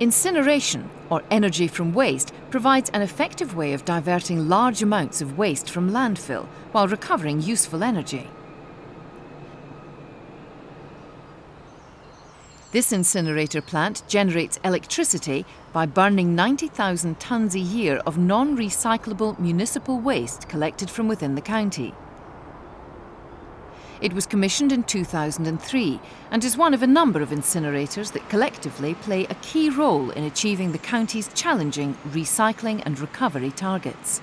Incineration, or energy from waste, provides an effective way of diverting large amounts of waste from landfill while recovering useful energy. This incinerator plant generates electricity by burning 90,000 tonnes a year of non recyclable municipal waste collected from within the county. It was commissioned in 2003 and is one of a number of incinerators that collectively play a key role in achieving the county's challenging recycling and recovery targets.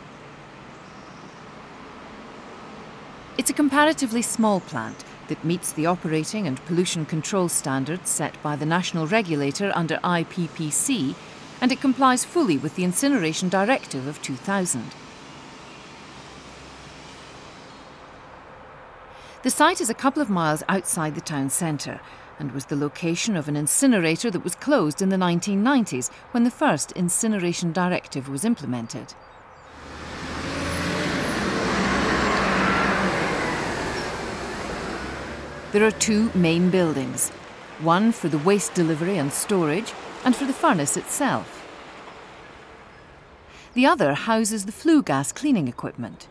It's a comparatively small plant that meets the operating and pollution control standards set by the national regulator under IPPC and it complies fully with the Incineration Directive of 2000. The site is a couple of miles outside the town centre and was the location of an incinerator that was closed in the 1990s when the first incineration directive was implemented. There are two main buildings, one for the waste delivery and storage and for the furnace itself. The other houses the flue gas cleaning equipment.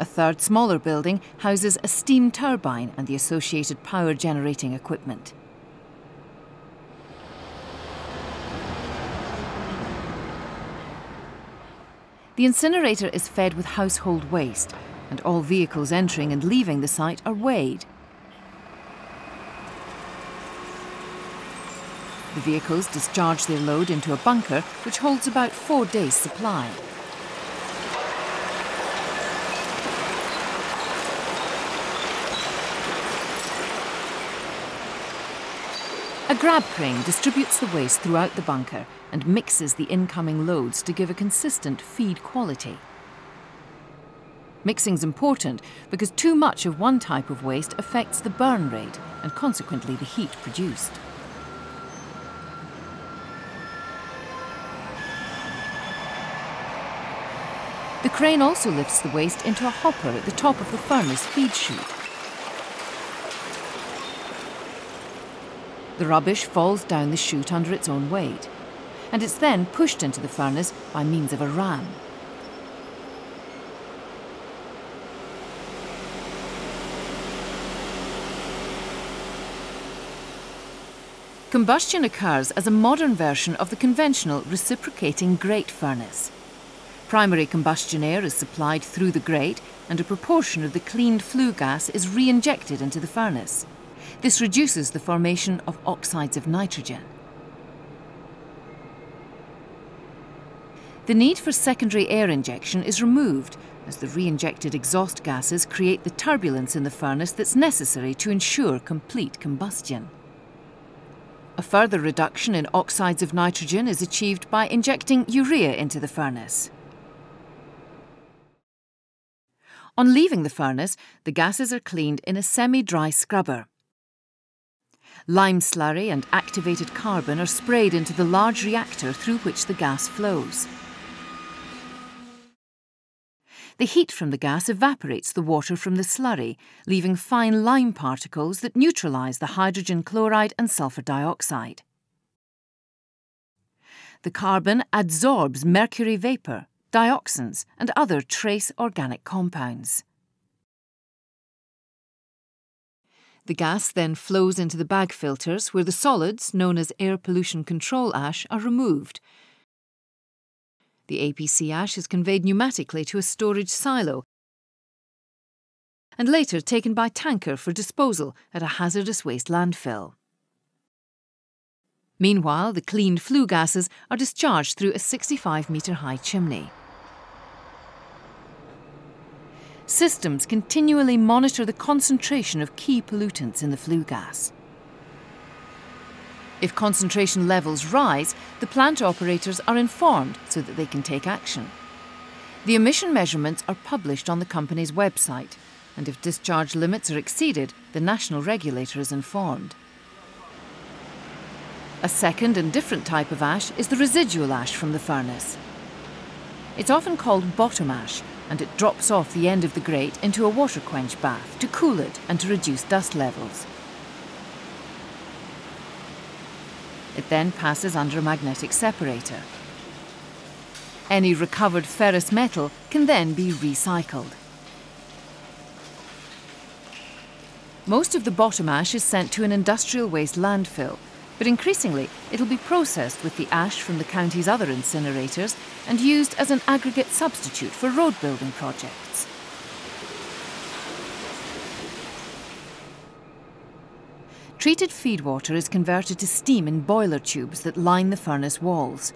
A third smaller building houses a steam turbine and the associated power generating equipment. The incinerator is fed with household waste, and all vehicles entering and leaving the site are weighed. The vehicles discharge their load into a bunker which holds about four days' supply. A grab crane distributes the waste throughout the bunker and mixes the incoming loads to give a consistent feed quality. Mixing's important because too much of one type of waste affects the burn rate and consequently the heat produced. The crane also lifts the waste into a hopper at the top of the furnace feed chute. The rubbish falls down the chute under its own weight, and it's then pushed into the furnace by means of a ram. Combustion occurs as a modern version of the conventional reciprocating grate furnace. Primary combustion air is supplied through the grate and a proportion of the cleaned flue gas is re-injected into the furnace. This reduces the formation of oxides of nitrogen. The need for secondary air injection is removed as the re-injected exhaust gases create the turbulence in the furnace that's necessary to ensure complete combustion. A further reduction in oxides of nitrogen is achieved by injecting urea into the furnace. On leaving the furnace, the gases are cleaned in a semi-dry scrubber. Lime slurry and activated carbon are sprayed into the large reactor through which the gas flows. The heat from the gas evaporates the water from the slurry, leaving fine lime particles that neutralise the hydrogen chloride and sulphur dioxide. The carbon adsorbs mercury vapour, dioxins, and other trace organic compounds. The gas then flows into the bag filters where the solids, known as air pollution control ash, are removed the APC ash is conveyed pneumatically to a storage silo and later taken by tanker for disposal at a hazardous waste landfill. Meanwhile, the cleaned flue gases are discharged through a 65 metre high chimney. Systems continually monitor the concentration of key pollutants in the flue gas. If concentration levels rise, the plant operators are informed so that they can take action. The emission measurements are published on the company's website, and if discharge limits are exceeded, the national regulator is informed. A second and different type of ash is the residual ash from the furnace. It's often called bottom ash, and it drops off the end of the grate into a water quench bath to cool it and to reduce dust levels. It then passes under a magnetic separator. Any recovered ferrous metal can then be recycled. Most of the bottom ash is sent to an industrial waste landfill, but increasingly it'll be processed with the ash from the county's other incinerators and used as an aggregate substitute for road building projects. Treated feed water is converted to steam in boiler tubes that line the furnace walls.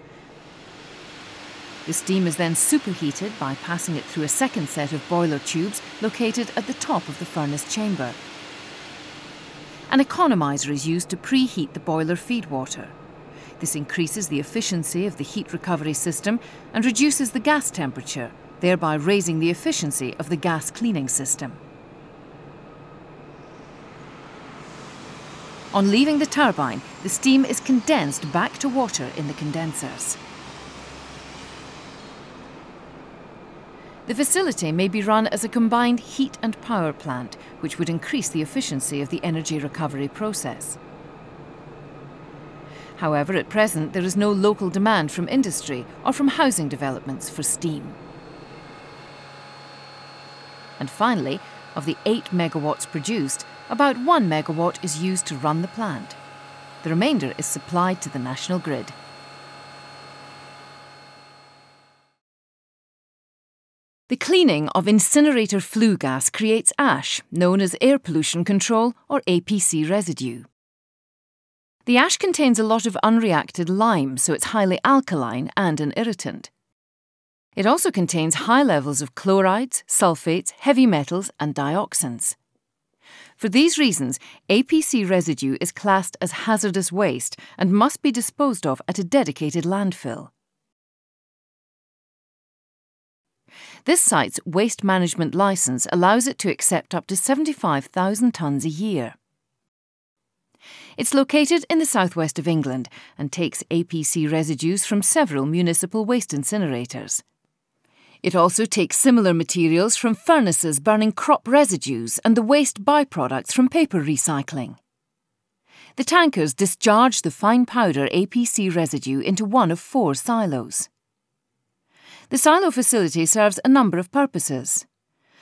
The steam is then superheated by passing it through a second set of boiler tubes located at the top of the furnace chamber. An economiser is used to preheat the boiler feed water. This increases the efficiency of the heat recovery system and reduces the gas temperature, thereby raising the efficiency of the gas cleaning system. On leaving the turbine, the steam is condensed back to water in the condensers. The facility may be run as a combined heat and power plant, which would increase the efficiency of the energy recovery process. However, at present there is no local demand from industry or from housing developments for steam. And finally, of the 8 megawatts produced, about 1 megawatt is used to run the plant. The remainder is supplied to the national grid. The cleaning of incinerator flue gas creates ash, known as air pollution control or APC residue. The ash contains a lot of unreacted lime, so it's highly alkaline and an irritant. It also contains high levels of chlorides, sulfates, heavy metals, and dioxins. For these reasons, APC residue is classed as hazardous waste and must be disposed of at a dedicated landfill. This site's waste management licence allows it to accept up to 75,000 tonnes a year. It's located in the southwest of England and takes APC residues from several municipal waste incinerators. It also takes similar materials from furnaces burning crop residues and the waste byproducts from paper recycling. The tankers discharge the fine powder APC residue into one of four silos. The silo facility serves a number of purposes.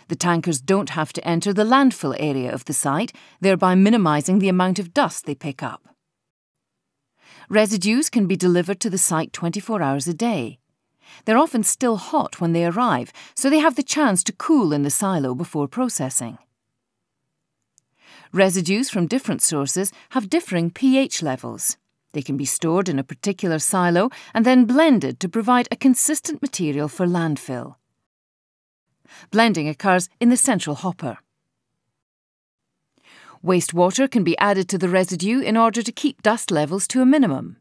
The tankers don't have to enter the landfill area of the site, thereby minimising the amount of dust they pick up. Residues can be delivered to the site 24 hours a day. They're often still hot when they arrive, so they have the chance to cool in the silo before processing. Residues from different sources have differing pH levels. They can be stored in a particular silo and then blended to provide a consistent material for landfill. Blending occurs in the central hopper. Wastewater can be added to the residue in order to keep dust levels to a minimum.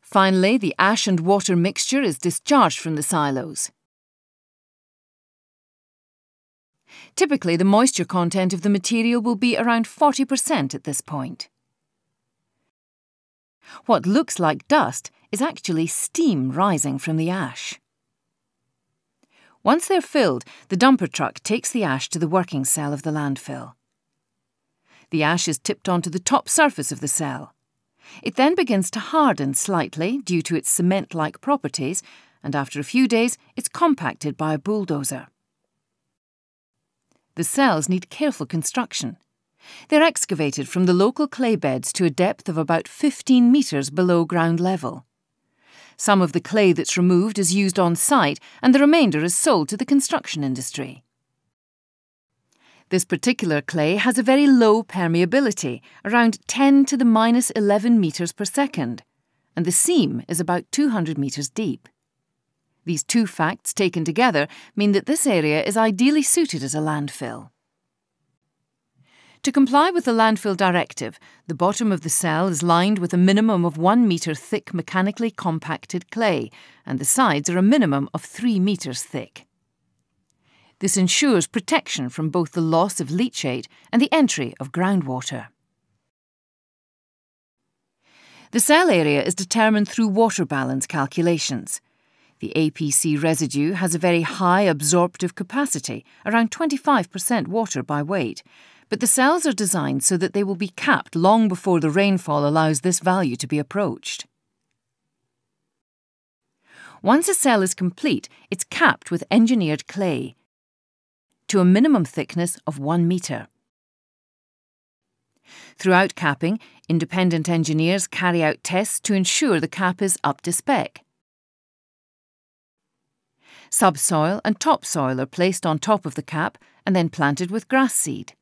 Finally, the ash and water mixture is discharged from the silos. Typically, the moisture content of the material will be around 40% at this point. What looks like dust is actually steam rising from the ash. Once they're filled, the dumper truck takes the ash to the working cell of the landfill. The ash is tipped onto the top surface of the cell. It then begins to harden slightly due to its cement like properties, and after a few days, it's compacted by a bulldozer. The cells need careful construction. They're excavated from the local clay beds to a depth of about 15 metres below ground level. Some of the clay that's removed is used on site, and the remainder is sold to the construction industry. This particular clay has a very low permeability, around 10 to the minus 11 metres per second, and the seam is about 200 metres deep. These two facts taken together mean that this area is ideally suited as a landfill. To comply with the landfill directive, the bottom of the cell is lined with a minimum of one metre thick mechanically compacted clay, and the sides are a minimum of three metres thick. This ensures protection from both the loss of leachate and the entry of groundwater. The cell area is determined through water balance calculations. The APC residue has a very high absorptive capacity, around 25% water by weight, but the cells are designed so that they will be capped long before the rainfall allows this value to be approached. Once a cell is complete, it's capped with engineered clay to a minimum thickness of 1 metre. Throughout capping, independent engineers carry out tests to ensure the cap is up to spec. Subsoil and topsoil are placed on top of the cap and then planted with grass seed.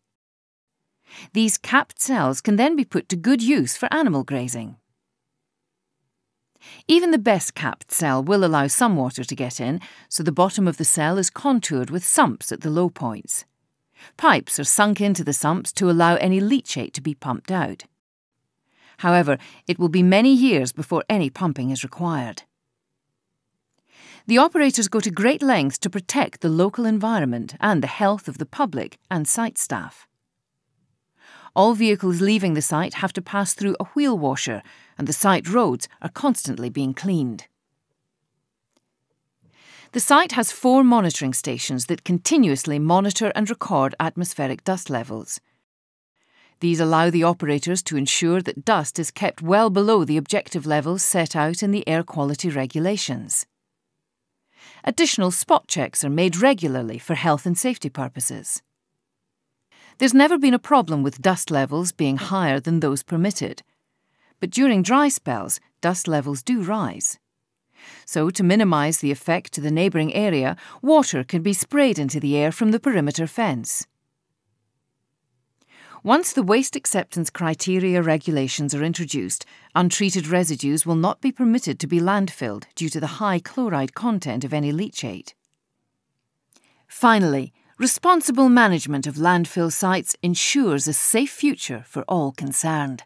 These capped cells can then be put to good use for animal grazing. Even the best capped cell will allow some water to get in, so the bottom of the cell is contoured with sumps at the low points. Pipes are sunk into the sumps to allow any leachate to be pumped out. However, it will be many years before any pumping is required. The operators go to great lengths to protect the local environment and the health of the public and site staff. All vehicles leaving the site have to pass through a wheel washer, and the site roads are constantly being cleaned. The site has four monitoring stations that continuously monitor and record atmospheric dust levels. These allow the operators to ensure that dust is kept well below the objective levels set out in the air quality regulations. Additional spot checks are made regularly for health and safety purposes. There's never been a problem with dust levels being higher than those permitted, but during dry spells, dust levels do rise. So, to minimise the effect to the neighbouring area, water can be sprayed into the air from the perimeter fence. Once the waste acceptance criteria regulations are introduced, untreated residues will not be permitted to be landfilled due to the high chloride content of any leachate. Finally, responsible management of landfill sites ensures a safe future for all concerned.